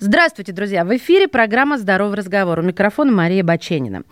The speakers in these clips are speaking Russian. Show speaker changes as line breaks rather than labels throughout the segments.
Здравствуйте, друзья! В эфире программа «Здоровый разговор». У микрофона Мария Баченина.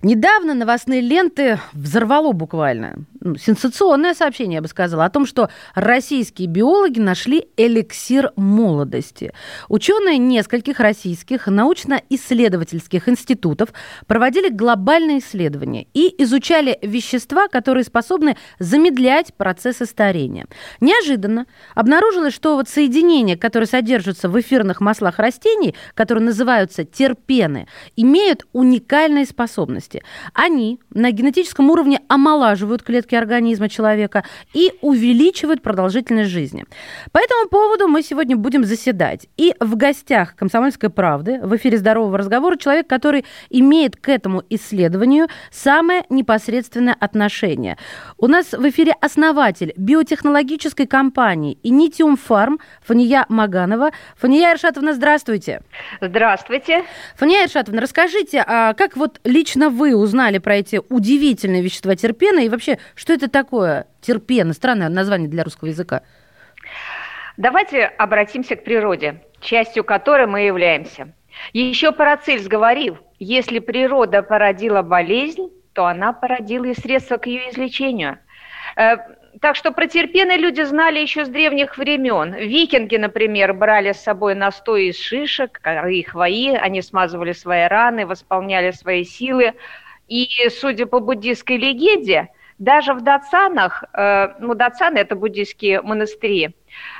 Недавно новостные ленты взорвало буквально. Сенсационное сообщение, я бы сказала, о том, что российские биологи нашли эликсир молодости. Ученые нескольких российских научно-исследовательских институтов проводили глобальные исследования и изучали вещества, которые способны замедлять процессы старения. Неожиданно обнаружилось, что вот соединения, которые содержатся в эфирных маслах растений, которые называются терпены, имеют уникальные способности. Они на генетическом уровне омолаживают клетки организма человека и увеличивают продолжительность жизни. По этому поводу мы сегодня будем заседать. И в гостях «Комсомольской правды» в эфире «Здорового разговора» человек, который имеет к этому исследованию самое непосредственное отношение. У нас в эфире основатель биотехнологической компании «Инитиум Фарм» Фания Маганова. Фания Иршатовна, здравствуйте.
Здравствуйте.
Фания Иршатовна, расскажите, а как вот лично вы узнали про эти удивительные вещества терпена и вообще, что это такое терпены? Странное название для русского языка.
Давайте обратимся к природе, частью которой мы являемся. Еще Парацельс говорил, если природа породила болезнь, то она породила и средства к ее излечению. Э, Так что про терпены люди знали еще с древних времен. Викинги, например, брали с собой настой из шишек, коры и хвои, они смазывали свои раны, восполняли свои силы. И, судя по буддийской легенде, даже в дацанах, э, ну, дацаны – это буддийские монастыри,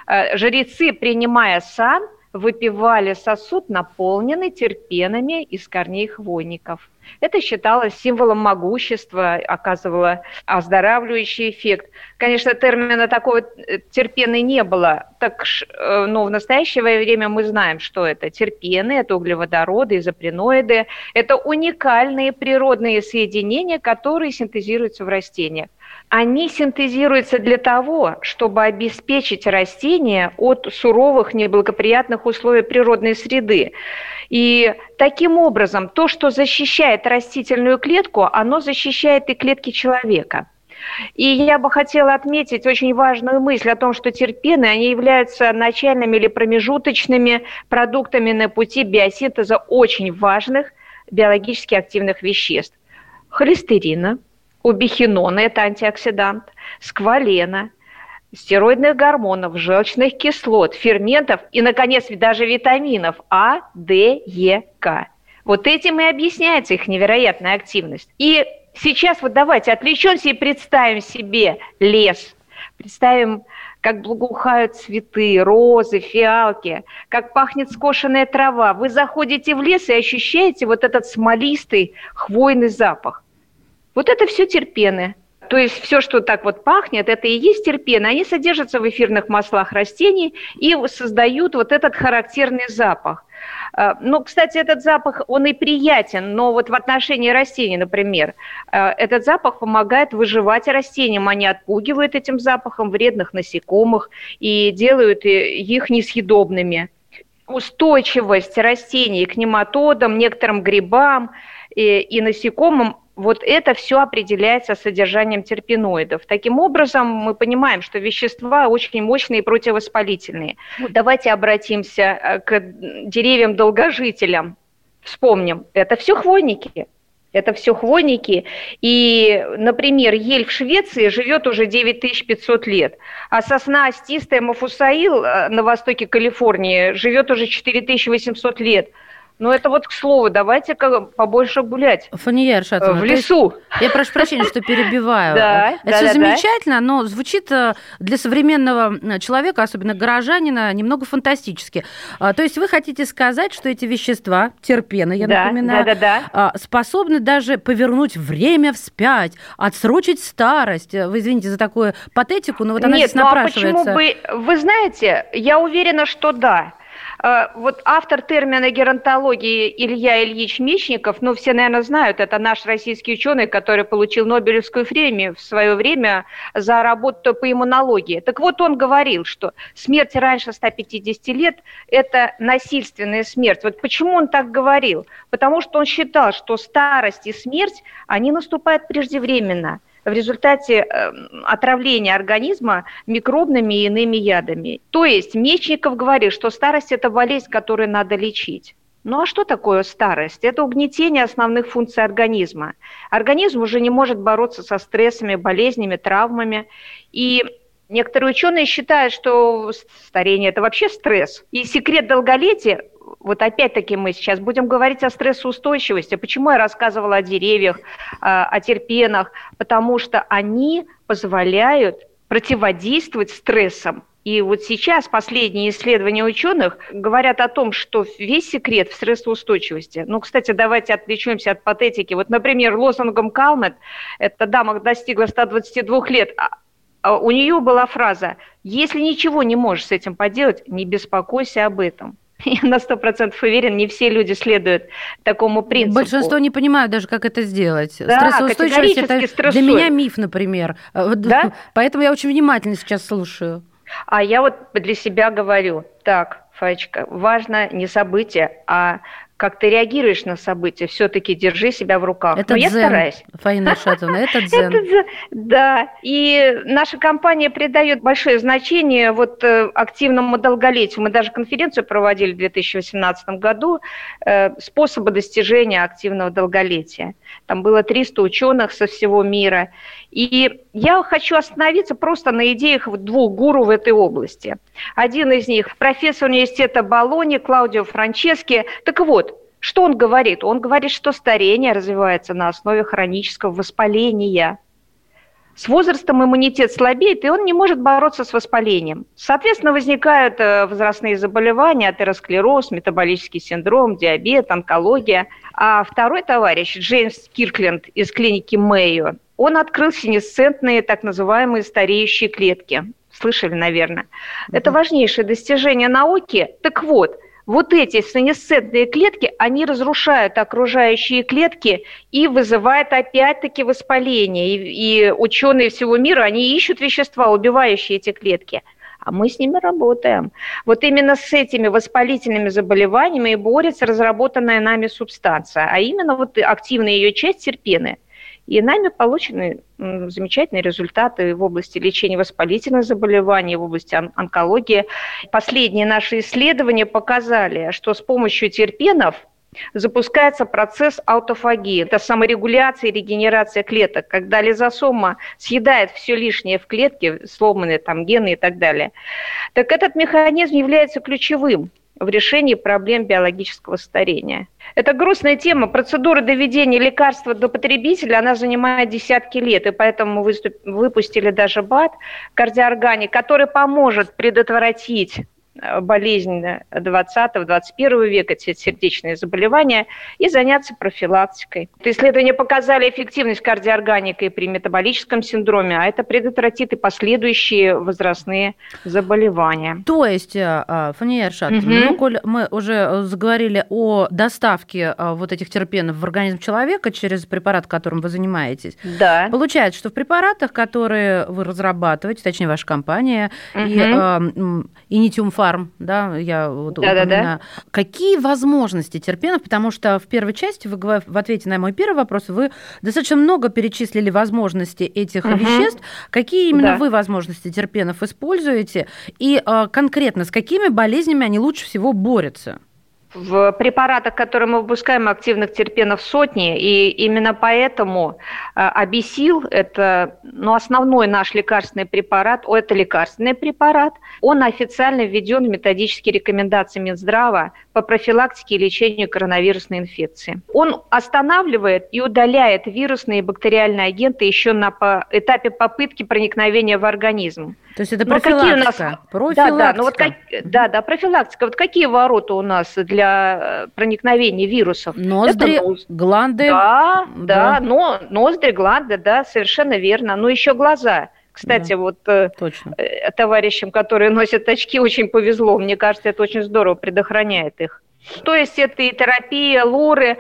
э, жрецы, принимая сан, выпивали сосуд, наполненный терпенами из корней хвойников. Это считалось символом могущества, оказывало оздоравливающий эффект. Конечно, термина такого э, терпены не было, так, э, но в настоящее время мы знаем, что это терпены, это углеводороды, изопреноиды, это уникальные природные соединения, которые синтезируются в растениях. Они синтезируются для того, чтобы обеспечить растения от суровых, неблагоприятных условий природной среды. И таким образом то, что защищает растительную клетку, оно защищает и клетки человека. И я бы хотела отметить очень важную мысль о том, что терпены, они являются начальными или промежуточными продуктами на пути биосинтеза очень важных биологически активных веществ. Холестерина, убихинона – это антиоксидант, сквалена, стероидных гормонов, желчных кислот, ферментов и, наконец, даже витаминов А, Д, Е, К. Вот этим и объясняется их невероятная активность. И сейчас вот давайте отвлечемся и представим себе лес, представим, как благоухают цветы, розы, фиалки, как пахнет скошенная трава. Вы заходите в лес и ощущаете вот этот смолистый хвойный запах. Вот это все терпены. То есть все, что так вот пахнет, это и есть терпены. Они содержатся в эфирных маслах растений и создают вот этот характерный запах. А, Ну, кстати, этот запах, он и приятен, но вот в отношении растений, например, а, этот запах помогает выживать растениям. Они отпугивают этим запахом вредных насекомых и делают их несъедобными. Устойчивость растений к нематодам, некоторым грибам и, и насекомым вот это все определяется содержанием терпеноидов. Таким образом, мы понимаем, что вещества очень мощные и противовоспалительные. Ну, Давайте обратимся э, к деревьям-долгожителям. Вспомним, это все хвойники. Это все хвойники. И, например, ель в Швеции живет уже 9500 лет, а сосна остистая Мафусаил э, на востоке Калифорнии живет уже 4800 лет. Но это вот к слову, давайте-ка побольше гулять
Фания Иршатовна,
в
то есть-
лесу.
Я прошу прощения, что перебиваю.
Да,
Это
да,
все
да, да.
замечательно, но звучит э, для современного э, человека, особенно горожанина, немного фантастически. А, То есть вы хотите сказать, что эти вещества, терпены, я
Да,
напоминаю,
да-да-да.
а, способны даже повернуть время вспять, отсрочить старость. Вы извините за такую патетику, но вот она
Нет,
здесь
ну а
напрашивается.
почему бы... Вы знаете, я уверена, что да. Э, вот автор термина геронтологии Илья Ильич Мечников, ну, все, наверное, знают, это наш российский ученый, который получил Нобелевскую премию в свое время за работу по иммунологии. Так вот, он говорил, что смерть раньше 150 лет – это насильственная смерть. Вот почему он так говорил? Потому что он считал, что старость и смерть, они наступают преждевременно – в результате эм, отравления организма микробными и иными ядами. То есть Мечников говорит, что старость – это болезнь, которую надо лечить. Ну а что такое старость? Это угнетение основных функций организма. Организм уже не может бороться со стрессами, болезнями, травмами. И некоторые ученые считают, что старение – это вообще стресс. И секрет долголетия вот опять-таки мы сейчас будем говорить о стрессоустойчивости. Почему я рассказывала о деревьях, а, о терпенах? Потому что они позволяют противодействовать стрессам. И вот сейчас последние исследования ученых говорят о том, что весь секрет в стрессоустойчивости. Ну, кстати, давайте отвлечемся от патетики. Вот, например, лозунгом Калмет, эта дама достигла 122 лет, а, а у нее была фраза «Если ничего не можешь с этим поделать, не беспокойся об этом». Я на сто процентов уверен, не все люди следуют такому принципу.
Большинство не понимают даже, как это сделать. Да, Стрессоустойчивость – это стрессует. для меня миф, например. Э, да? Поэтому я очень внимательно сейчас слушаю.
А я вот для себя говорю, так, Фаечка, важно не событие, а как ты реагируешь на события, все-таки держи себя в руках.
Это Но дзен, я стараюсь. Фаина Шатовна, это дзен. это,
да, и наша компания придает большое значение вот э, активному долголетию. Мы даже конференцию проводили в 2018 году э, «Способы достижения активного долголетия». Там было 300 ученых со всего мира. И я хочу остановиться просто на идеях двух гуру в этой области. Один из них – профессор университета Болони Клаудио Франчески. Так вот, что он говорит? Он говорит, что старение развивается на основе хронического воспаления. С возрастом иммунитет слабеет, и он не может бороться с воспалением. Соответственно, возникают э, возрастные заболевания, атеросклероз, метаболический синдром, диабет, онкология. А второй товарищ, Джеймс Киркленд из клиники Мэйо, он открыл синесцентные так называемые стареющие клетки. Слышали, наверное. Mm-hmm. Это важнейшее достижение науки. Так вот, вот эти синесцентные клетки, они разрушают окружающие клетки и вызывают опять-таки воспаление. И, и ученые всего мира, они ищут вещества, убивающие эти клетки. А мы с ними работаем. Вот именно с этими воспалительными заболеваниями и борется разработанная нами субстанция, а именно вот активная ее часть терпены. И нами получены замечательные результаты в области лечения воспалительных заболеваний, в области он- онкологии. Последние наши исследования показали, что с помощью терпенов запускается процесс аутофагии. Это саморегуляция и регенерация клеток, когда лизосома съедает все лишнее в клетке, сломанные там гены и так далее. Так этот механизм является ключевым в решении проблем биологического старения. Это грустная тема. Процедура доведения лекарства до потребителя, она занимает десятки лет, и поэтому мы выступ... выпустили даже БАД, кардиорганик, который поможет предотвратить болезнь 20-21 века, это сердечные заболевания, и заняться профилактикой. Исследования показали эффективность кардиорганикой при метаболическом синдроме, а это предотвратит и последующие возрастные заболевания.
То есть, э, э, Фания Аршат, угу. ну, коль мы уже заговорили о доставке вот этих терпенов в организм человека через препарат, которым вы занимаетесь,
да.
получается, что в препаратах, которые вы разрабатываете, точнее, ваша компания, угу. и, э, Инитиум фарм, да, я вот да, упоминаю. Да, да. Какие возможности терпенов? Потому что в первой части, вы в ответе на мой первый вопрос, вы достаточно много перечислили возможности этих угу. веществ. Какие именно да. вы возможности терпенов используете? И а, конкретно с какими болезнями они лучше всего борются?
В препаратах, которые мы выпускаем, активных терпенов сотни, и именно поэтому абисил – это ну, основной наш лекарственный препарат, это лекарственный препарат, он официально введен в методические рекомендации Минздрава по профилактике и лечению коронавирусной инфекции. Он останавливает и удаляет вирусные и бактериальные агенты еще на этапе попытки проникновения в организм.
То есть это профилактика? Ну, какие у нас... профилактика.
Да, да, ну вот как... да, да, профилактика. Вот какие ворота у нас для э, проникновения вирусов?
Ноздри, это нос... гланды.
Да, да, да, но ноздри, гланды, да, совершенно верно. Но еще глаза. Кстати, да, вот э, точно. товарищам, которые носят очки, очень повезло. Мне кажется, это очень здорово предохраняет их. То есть это и терапия, лоры.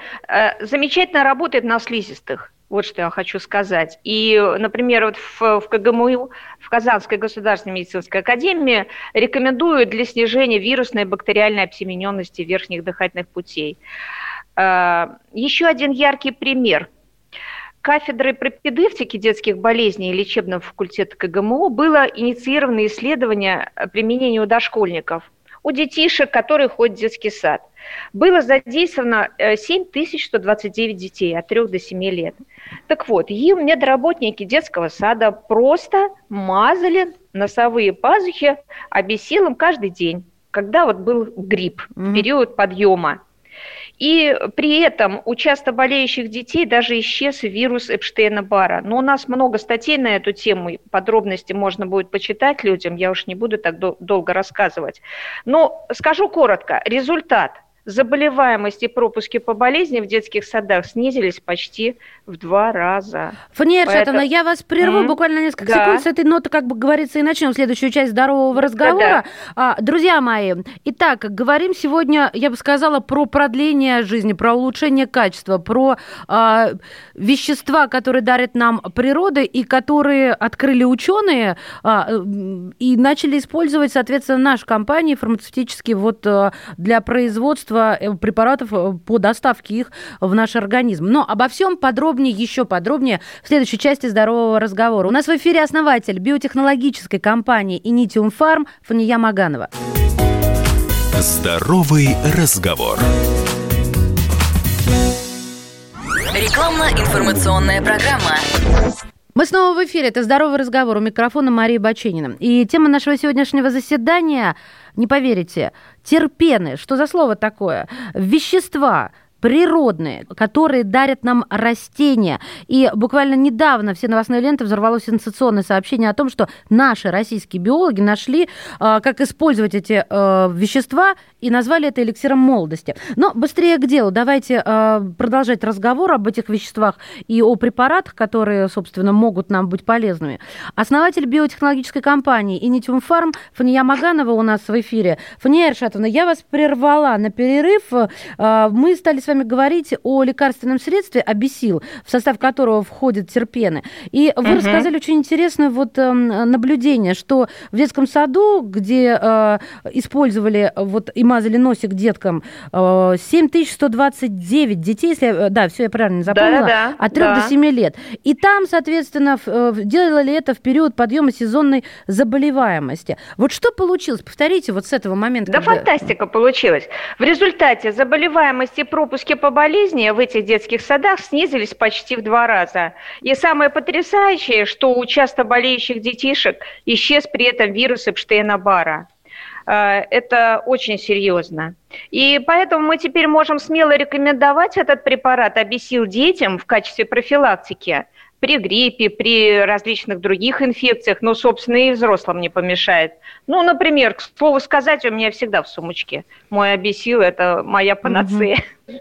Замечательно работает на слизистых. Вот что я хочу сказать. И, например, вот в, в КГМУ, в Казанской государственной медицинской академии рекомендуют для снижения вирусной и бактериальной обсемененности верхних дыхательных путей. Еще один яркий пример. Кафедрой пропедевтики детских болезней и лечебного факультета КГМУ было инициировано исследование применения у дошкольников, у детишек, которые ходят в детский сад. Было задействовано 7129 э, детей от 3 до 7 лет. Так вот, им медработники детского сада просто мазали носовые пазухи обесилом каждый день, когда вот был грипп, mm-hmm. период подъема. И при этом у часто болеющих детей даже исчез вирус Эпштейна-Бара. Но у нас много статей на эту тему, подробности можно будет почитать людям, я уж не буду так долго рассказывать. Но скажу коротко, результат – заболеваемость и пропуски по болезни в детских садах снизились почти в два раза.
Фания Поэтому... я вас прерву mm-hmm. буквально несколько да. секунд с этой ноты, как бы говорится, и начнем следующую часть здорового разговора. Да-да. Друзья мои, итак, говорим сегодня, я бы сказала, про продление жизни, про улучшение качества, про а, вещества, которые дарит нам природа и которые открыли ученые а, и начали использовать, соответственно, наши компании фармацевтические вот а, для производства количество э, препаратов э, по доставке их в наш организм. Но обо всем подробнее, еще подробнее в следующей части здорового разговора. У нас в эфире основатель биотехнологической компании Initium Farm Фания Маганова.
Здоровый разговор.
Рекламно-информационная программа. Мы снова в эфире. Это «Здоровый разговор». У микрофона Мария Баченина. И тема нашего сегодняшнего заседания, не поверите, терпены. Что за слово такое? Вещества, природные, которые дарят нам растения. И буквально недавно все новостные ленты взорвалось сенсационное сообщение о том, что наши российские биологи нашли, а, как использовать эти а, вещества и назвали это эликсиром молодости. Но быстрее к делу. Давайте а, продолжать разговор об этих веществах и о препаратах, которые, собственно, могут нам быть полезными. Основатель биотехнологической компании Initium Farm Фания Маганова у нас в эфире. Фания Эршатовна, я вас прервала на перерыв. Мы стали с вами вами говорить о лекарственном средстве абисил, в состав которого входят терпены. И вы угу. рассказали очень интересное вот э, наблюдение, что в детском саду, где э, использовали вот и мазали носик деткам, э, 7129 детей, если э, да, все я правильно запомнила, да, да, от 3 да. до 7 лет. И там, соответственно, э, делали это в период подъема сезонной заболеваемости. Вот что получилось? Повторите вот с этого момента.
Да, когда... фантастика получилась. В результате заболеваемости и пропуск Пропуски по болезни в этих детских садах снизились почти в два раза. И самое потрясающее, что у часто болеющих детишек исчез при этом вирус Эпштейна-Барра. Э, это очень серьезно. И поэтому мы теперь можем смело рекомендовать этот препарат обесил детям в качестве профилактики при гриппе, при различных других инфекциях, но, собственно, и взрослым не помешает. Ну, например, к слову сказать, у меня всегда в сумочке мой обесил – это моя панацея.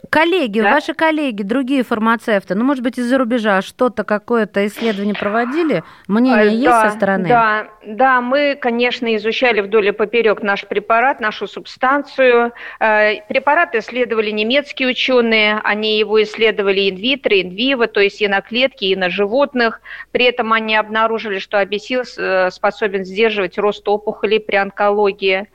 Коллеги, да? ваши коллеги, другие фармацевты, ну, может быть, из-за рубежа что-то, какое-то исследование проводили? Мнение э, есть да, со стороны?
Да, да, мы, конечно, изучали вдоль и поперек наш препарат, нашу субстанцию. Э, препарат исследовали немецкие ученые, они его исследовали инвитро, инвиво, то есть и на клетке, и на животных. При этом они обнаружили, что абисил э, способен сдерживать рост опухолей при онкологии.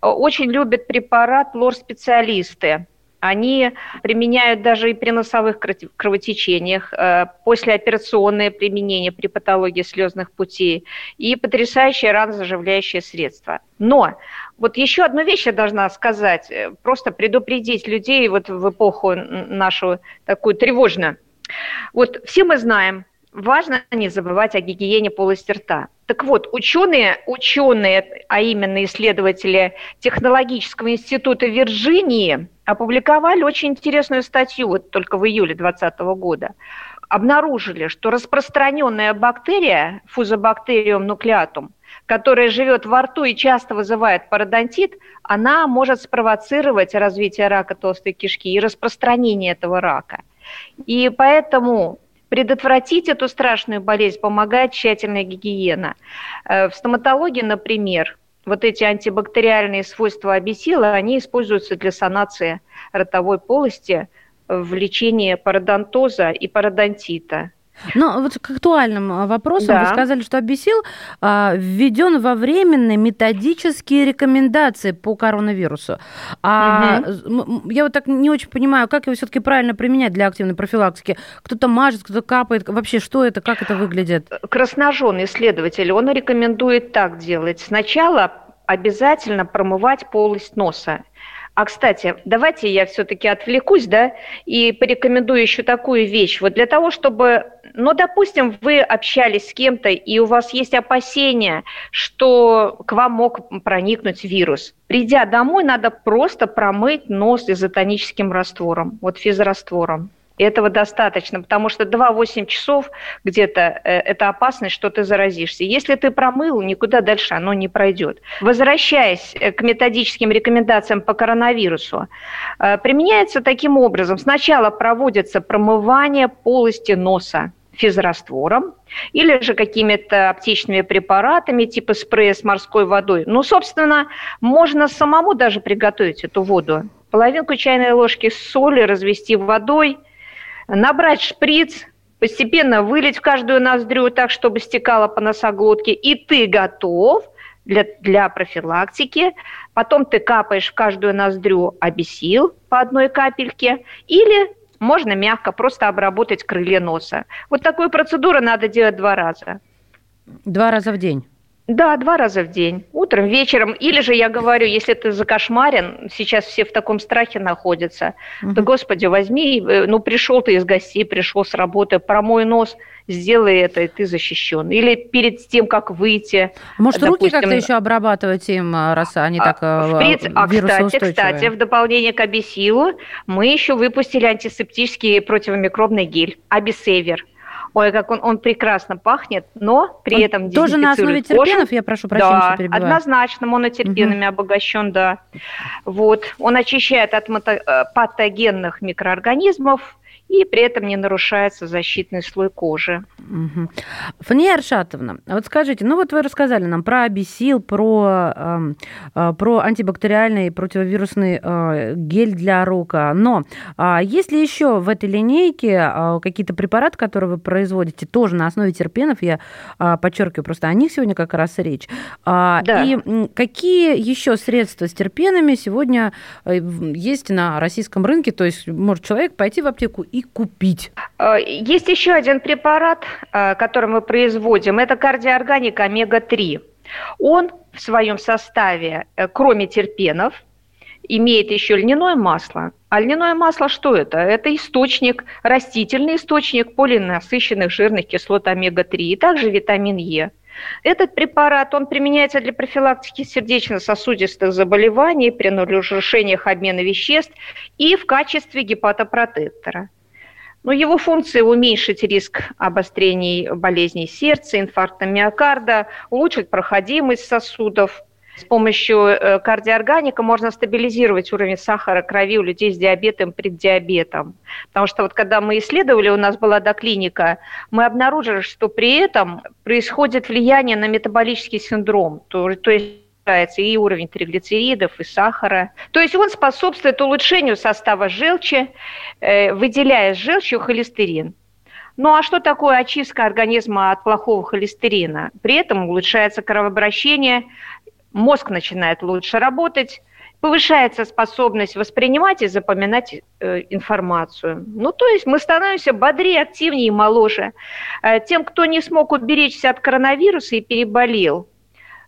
Очень любят препарат лор-специалисты они применяют даже и при носовых кровотечениях, э, послеоперационное применение при патологии слезных путей и потрясающее ранозаживляющее средство. Но вот еще одну вещь я должна сказать, э, просто предупредить людей вот в эпоху нашу такую тревожную. Вот все мы знаем, важно не забывать о гигиене полости рта. Так вот, ученые, ученые, а именно исследователи Технологического института Вирджинии, опубликовали очень интересную статью вот только в июле 2020 года. Обнаружили, что распространенная бактерия, фузобактериум нуклеатум, которая живет во рту и часто вызывает пародонтит, она может спровоцировать развитие рака толстой кишки и распространение этого рака. И поэтому Предотвратить эту страшную болезнь помогает тщательная гигиена. Э, в стоматологии, например, вот эти антибактериальные свойства абисила, они используются для санации ротовой полости в лечении пародонтоза и пародонтита.
Но вот к актуальным а, вопросам да. вы сказали, что обесил а, введен во временные методические рекомендации по коронавирусу. А угу. я вот так не очень понимаю, как его все-таки правильно применять для активной профилактики. Кто-то мажет, кто-то капает. Вообще, что это, как это выглядит?
Красножен исследователь, он рекомендует так делать. Сначала обязательно промывать полость носа. А, кстати, давайте я все-таки отвлекусь, да, и порекомендую еще такую вещь. Вот для того, чтобы, ну, допустим, вы общались с кем-то, и у вас есть опасения, что к вам мог проникнуть вирус. Придя домой, надо просто промыть нос изотоническим раствором, вот физраствором. Этого достаточно, потому что 2-8 часов где-то э, это опасность, что ты заразишься. Если ты промыл, никуда дальше оно не пройдет. Возвращаясь э, к методическим рекомендациям по коронавирусу, э, применяется таким образом. Сначала проводится промывание полости носа физраствором или же какими-то аптечными препаратами типа спрея с морской водой. Ну, собственно, можно самому даже приготовить эту воду. Половинку чайной ложки соли развести водой, набрать шприц, постепенно вылить в каждую ноздрю так, чтобы стекало по носоглотке, и ты готов для, для профилактики. Потом ты капаешь в каждую ноздрю обесил по одной капельке, или можно мягко просто обработать крылья носа. Вот такую процедуру надо делать два раза.
Два раза в день?
Да, два раза в день, утром, вечером. Или же я говорю, если ты закошмарен, сейчас все в таком страхе находятся, угу. то, господи, возьми, э, ну, пришел ты из гостей, пришел с работы, промой нос, сделай это, и ты защищен. Или перед тем, как выйти.
Может, допустим, руки как-то еще обрабатывать им, э, раз они так
а, впредь, э, а, кстати, кстати, в дополнение к абисилу мы еще выпустили антисептический противомикробный гель, абисевер. Ой, как он, он прекрасно пахнет, но при он этом
Тоже на основе терпенов, я прошу прощения,
да, что перебиваю. однозначно монотерпенами угу. обогащен, да. Вот. Он очищает от э, патогенных микроорганизмов, и при этом не нарушается защитный слой кожи.
Угу. Фания Аршатовна, вот скажите, ну вот вы рассказали нам про абисил, про, э, про антибактериальный противовирусный э, гель для рук, но э, есть ли еще в этой линейке э, какие-то препараты, которые вы производите, тоже на основе терпенов, я э, подчеркиваю, просто о них сегодня как раз речь. Э, да. И какие еще средства с терпенами сегодня есть на российском рынке, то есть может человек пойти в аптеку и купить?
Э, есть еще один препарат, э, который мы производим. Это кардиоорганика омега-3. Он в своем составе, э, кроме терпенов, имеет еще льняное масло. А льняное масло что это? Это источник, растительный источник полинасыщенных жирных кислот омега-3 и также витамин Е. Этот препарат, он применяется для профилактики сердечно-сосудистых заболеваний при нарушениях обмена веществ и в качестве гепатопротектора. Но его функция уменьшить риск обострений болезней сердца, инфаркта миокарда, улучшить проходимость сосудов. С помощью э, кардиоорганика можно стабилизировать уровень сахара крови у людей с диабетом, преддиабетом. Потому что вот когда мы исследовали, у нас была доклиника, мы обнаружили, что при этом происходит влияние на метаболический синдром. То, то есть и уровень триглицеридов, и сахара. То есть он способствует улучшению состава желчи, э, выделяя с желчью холестерин. Ну а что такое очистка организма от плохого холестерина? При этом улучшается кровообращение, мозг начинает лучше работать, повышается способность воспринимать и запоминать э, информацию. Ну, то есть мы становимся бодрее, активнее и моложе. Э, тем, кто не смог уберечься от коронавируса и переболел,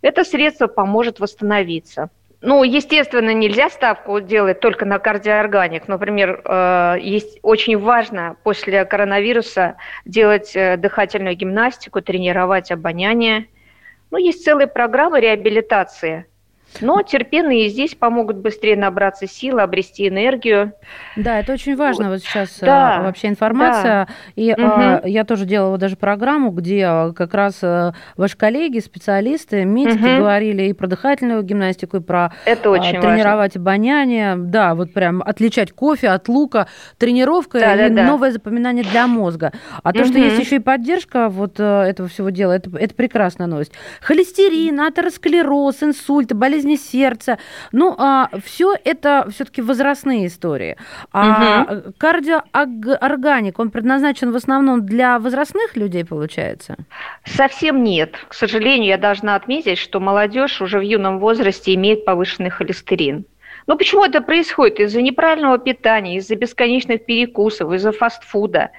это средство поможет восстановиться. Ну, естественно, нельзя ставку делать только на кардиоорганик. Например, э, есть очень важно после коронавируса делать э, дыхательную гимнастику, тренировать обоняние. Ну, есть целые программы реабилитации. Но терпены и здесь помогут быстрее набраться сил, обрести энергию.
Да, это очень важно вот сейчас да, вообще информация. Да. И угу. я тоже делала даже программу, где как раз ваши коллеги, специалисты, медики угу. говорили и про дыхательную гимнастику, и про
это очень
тренировать важно. обоняние. Да, вот прям отличать кофе от лука, тренировка да, и да, новое запоминание для мозга. А угу. то, что есть еще и поддержка вот этого всего дела, это, это прекрасная новость. Холестерин, атеросклероз, инсульт, болезни сердца. Ну, а, все это все-таки возрастные истории. А угу. кардиоорганик, он предназначен в основном для возрастных людей, получается?
Совсем нет. К сожалению, я должна отметить, что молодежь уже в юном возрасте имеет повышенный холестерин. Но ну, почему это происходит? Из-за неправильного питания, из-за бесконечных перекусов, из-за фастфуда.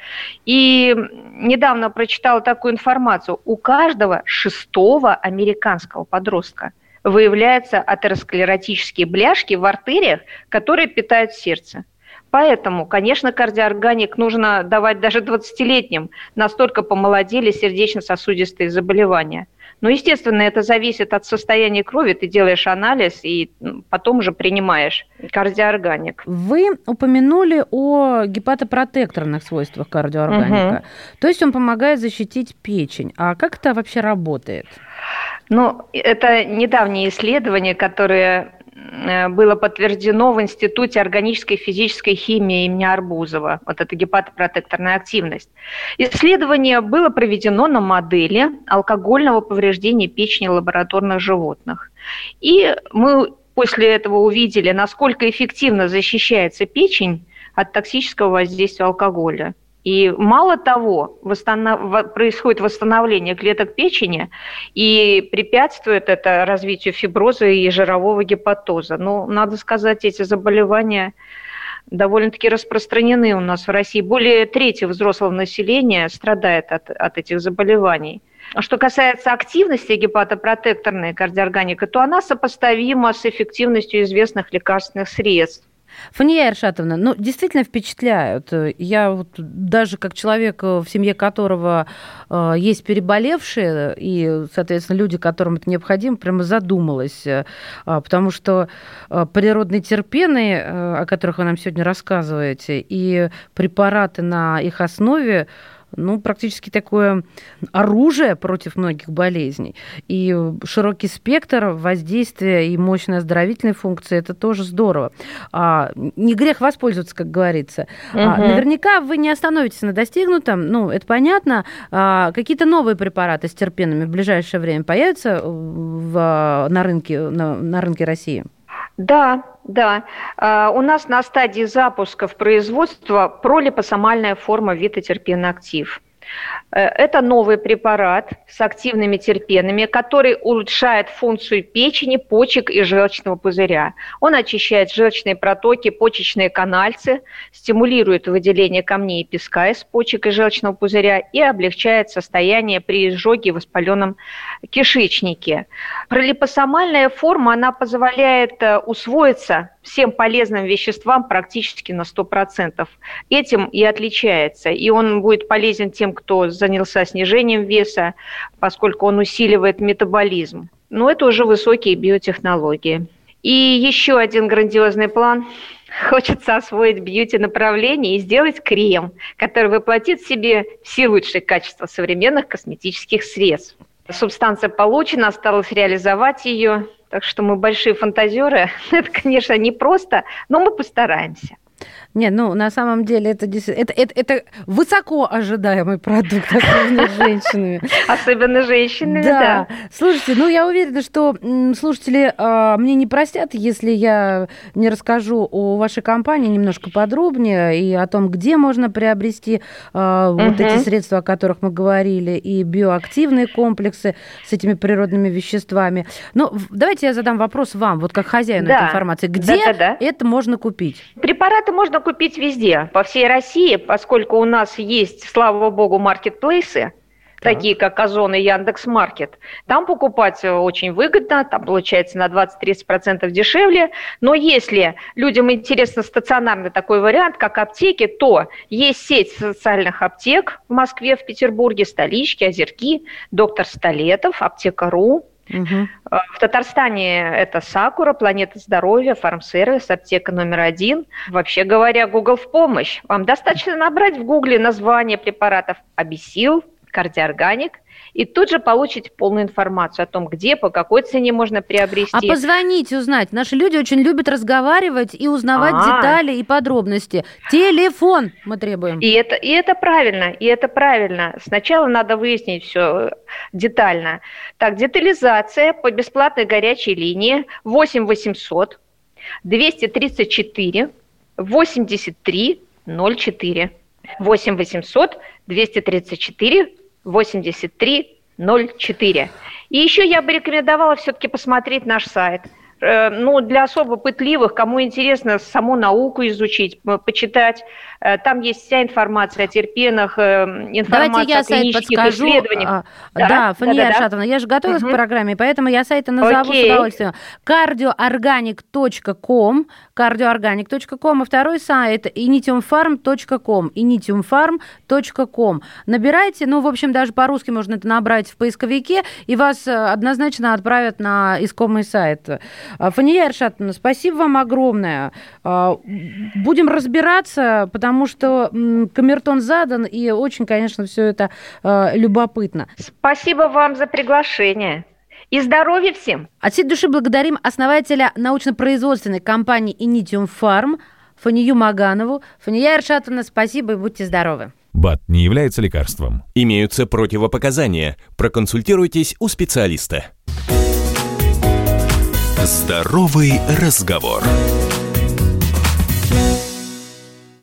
И недавно прочитала такую информацию. У каждого шестого американского подростка выявляются атеросклеротические бляшки в артериях, которые питают сердце. Поэтому, конечно, кардиоорганик нужно давать даже 20-летним. Настолько помолодели сердечно-сосудистые заболевания – но, естественно, это зависит от состояния крови. Ты делаешь анализ и потом уже принимаешь кардиоорганик.
Вы упомянули о гепатопротекторных свойствах кардиоорганика. Угу. То есть он помогает защитить печень. А как это вообще работает?
Ну, это недавние исследования, которые Э, было подтверждено в Институте органической и физической химии имени Арбузова. Вот это гепатопротекторная активность. Исследование было проведено на модели алкогольного повреждения печени лабораторных животных. И мы после этого увидели, насколько эффективно защищается печень от токсического воздействия алкоголя. И мало того, восстанов... происходит восстановление клеток печени, и препятствует это развитию фиброза и жирового гепатоза. Но, надо сказать, эти заболевания довольно-таки распространены у нас в России. Более трети взрослого населения страдает от, от этих заболеваний. А что касается активности гепатопротекторной кардиорганика, то она сопоставима с эффективностью известных лекарственных средств.
Фания Ершатовна, ну, действительно впечатляют. Я вот даже как человек, в семье которого э, есть переболевшие, и, соответственно, люди, которым это необходимо, прямо задумалась. Э, потому что э, природные терпены, э, о которых вы нам сегодня рассказываете, и препараты на их основе, ну, практически такое оружие против многих болезней. И широкий спектр воздействия и мощная оздоровительная функция – это тоже здорово. А, не грех воспользоваться, как говорится. Угу. А, наверняка вы не остановитесь на достигнутом, ну, это понятно. А, какие-то новые препараты с терпенами в ближайшее время появятся в, на, рынке, на, на рынке России?
Да, да. А, у нас на стадии запуска в производство пролипосомальная форма витотерпеноактив. Э, это новый препарат с активными терпенами, который улучшает функцию печени, почек и желчного пузыря. Он очищает желчные протоки, почечные канальцы, стимулирует выделение камней и песка из почек и желчного пузыря и облегчает состояние при изжоге в воспаленном кишечнике. Пролипосомальная форма, она позволяет э, усвоиться всем полезным веществам практически на 100%. Этим и отличается. И он будет полезен тем, кто занялся снижением веса, поскольку он усиливает метаболизм. Но это уже высокие биотехнологии. И еще один грандиозный план. Хочется освоить бьюти-направление и сделать крем, который воплотит в себе все лучшие качества современных косметических средств. Субстанция получена, осталось реализовать ее. Так что мы большие фантазеры. Это, конечно, непросто, но мы постараемся.
Не, ну на самом деле это, это, это, это высоко ожидаемый продукт, особенно женщинами.
Особенно женщинами, да. да.
Слушайте, ну я уверена, что слушатели э, мне не простят, если я не расскажу о вашей компании немножко подробнее и о том, где можно приобрести э, угу. вот эти средства, о которых мы говорили, и биоактивные комплексы с этими природными веществами. Но давайте я задам вопрос вам, вот как хозяину да. этой информации. Где да, да, да. это можно купить?
Препараты можно можно купить везде, по всей России, поскольку у нас есть, слава богу, маркетплейсы, так. такие как Озон и Яндекс Маркет. Там покупать очень выгодно, там получается на 20-30% дешевле. Но если людям интересно стационарный такой вариант, как аптеки, то есть сеть социальных аптек в Москве, в Петербурге, столички, озерки, доктор Столетов, аптека.ру. Угу. В Татарстане это Сакура, Планета здоровья, Фармсервис, аптека номер один. Вообще говоря, Google в помощь. Вам достаточно набрать в Гугле название препаратов Абисил, Кардиорганик – и тут же получите полную информацию о том, где, по какой цене можно приобрести.
А позвонить, узнать. Наши люди очень любят разговаривать и узнавать А-а-а. детали и подробности. Телефон мы требуем.
И это, и это правильно, и это правильно. Сначала надо выяснить все детально. Так, детализация по бесплатной горячей линии 8 800 234 83 04. 8 800 234 8304. И еще я бы рекомендовала все-таки посмотреть наш сайт – Э, ну, для особо пытливых, кому интересно саму науку изучить, почитать, там есть вся информация о терпенах, э, информация
Давайте я о клинических сайт подскажу. исследованиях. А, да, да, Фания да, Аршатовна, я же готовилась угу. к программе, поэтому я сайты назову Окей. с удовольствием. cardioorganic.com, cardioorganic.com, и второй сайт initiumfarm.com, initiumfarm.com. Набирайте, ну, в общем, даже по-русски можно это набрать в поисковике, и вас однозначно отправят на искомый сайт. А, Фания Эршатовна, спасибо вам огромное. А, будем разбираться, потому что камертон задан, и очень, конечно, все это а, любопытно.
Спасибо вам за приглашение. И здоровья всем!
От всей души благодарим основателя научно-производственной компании Initium Farm Фанию Маганову. Фания Эршатовна, спасибо и будьте здоровы.
БАД не является лекарством. Имеются противопоказания. Проконсультируйтесь у специалиста. Здоровый разговор.